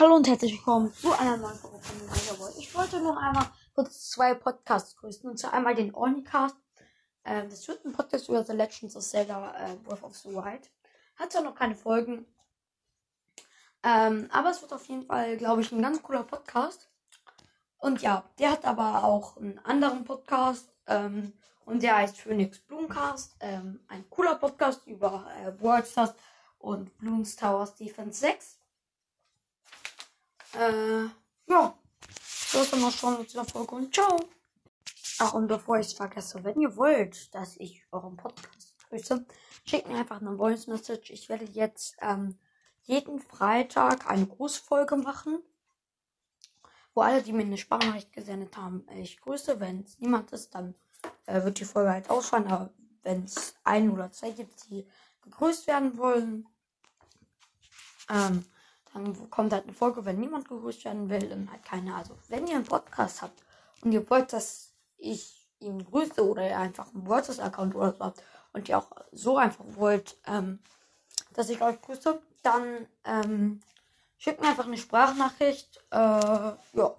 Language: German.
Hallo und herzlich willkommen zu einer neuen Folge von Megaboy. Ich wollte noch einmal kurz zwei Podcasts grüßen. Und zwar einmal den Ornicast. Ähm, das wird ein Podcast über The Legends of Zelda äh, Breath of the Wild. Hat zwar noch keine Folgen. Ähm, aber es wird auf jeden Fall, glaube ich, ein ganz cooler Podcast. Und ja, der hat aber auch einen anderen Podcast. Ähm, und der heißt Phoenix Bloomcast. Ähm, ein cooler Podcast über äh, World Stars und Bloons Towers Defense 6. Äh, ja. Das mal schon mit dieser Folge und ciao. Ach, und bevor ich es vergesse, wenn ihr wollt, dass ich euren Podcast grüße, schickt mir einfach eine Voice Message. Ich werde jetzt ähm, jeden Freitag eine Grußfolge machen, wo alle, die mir eine Sprachnachricht gesendet haben, ich grüße. Wenn es niemand ist, dann äh, wird die Folge halt ausfallen. Aber wenn es ein oder zwei gibt, die gegrüßt werden wollen, ähm, dann kommt halt eine Folge, wenn niemand gegrüßt werden will, dann halt keine. Also, wenn ihr einen Podcast habt und ihr wollt, dass ich ihn grüße oder ihr einfach einen WordPress-Account oder so habt und ihr auch so einfach wollt, ähm, dass ich euch grüße, dann ähm, schickt mir einfach eine Sprachnachricht. Äh, ja,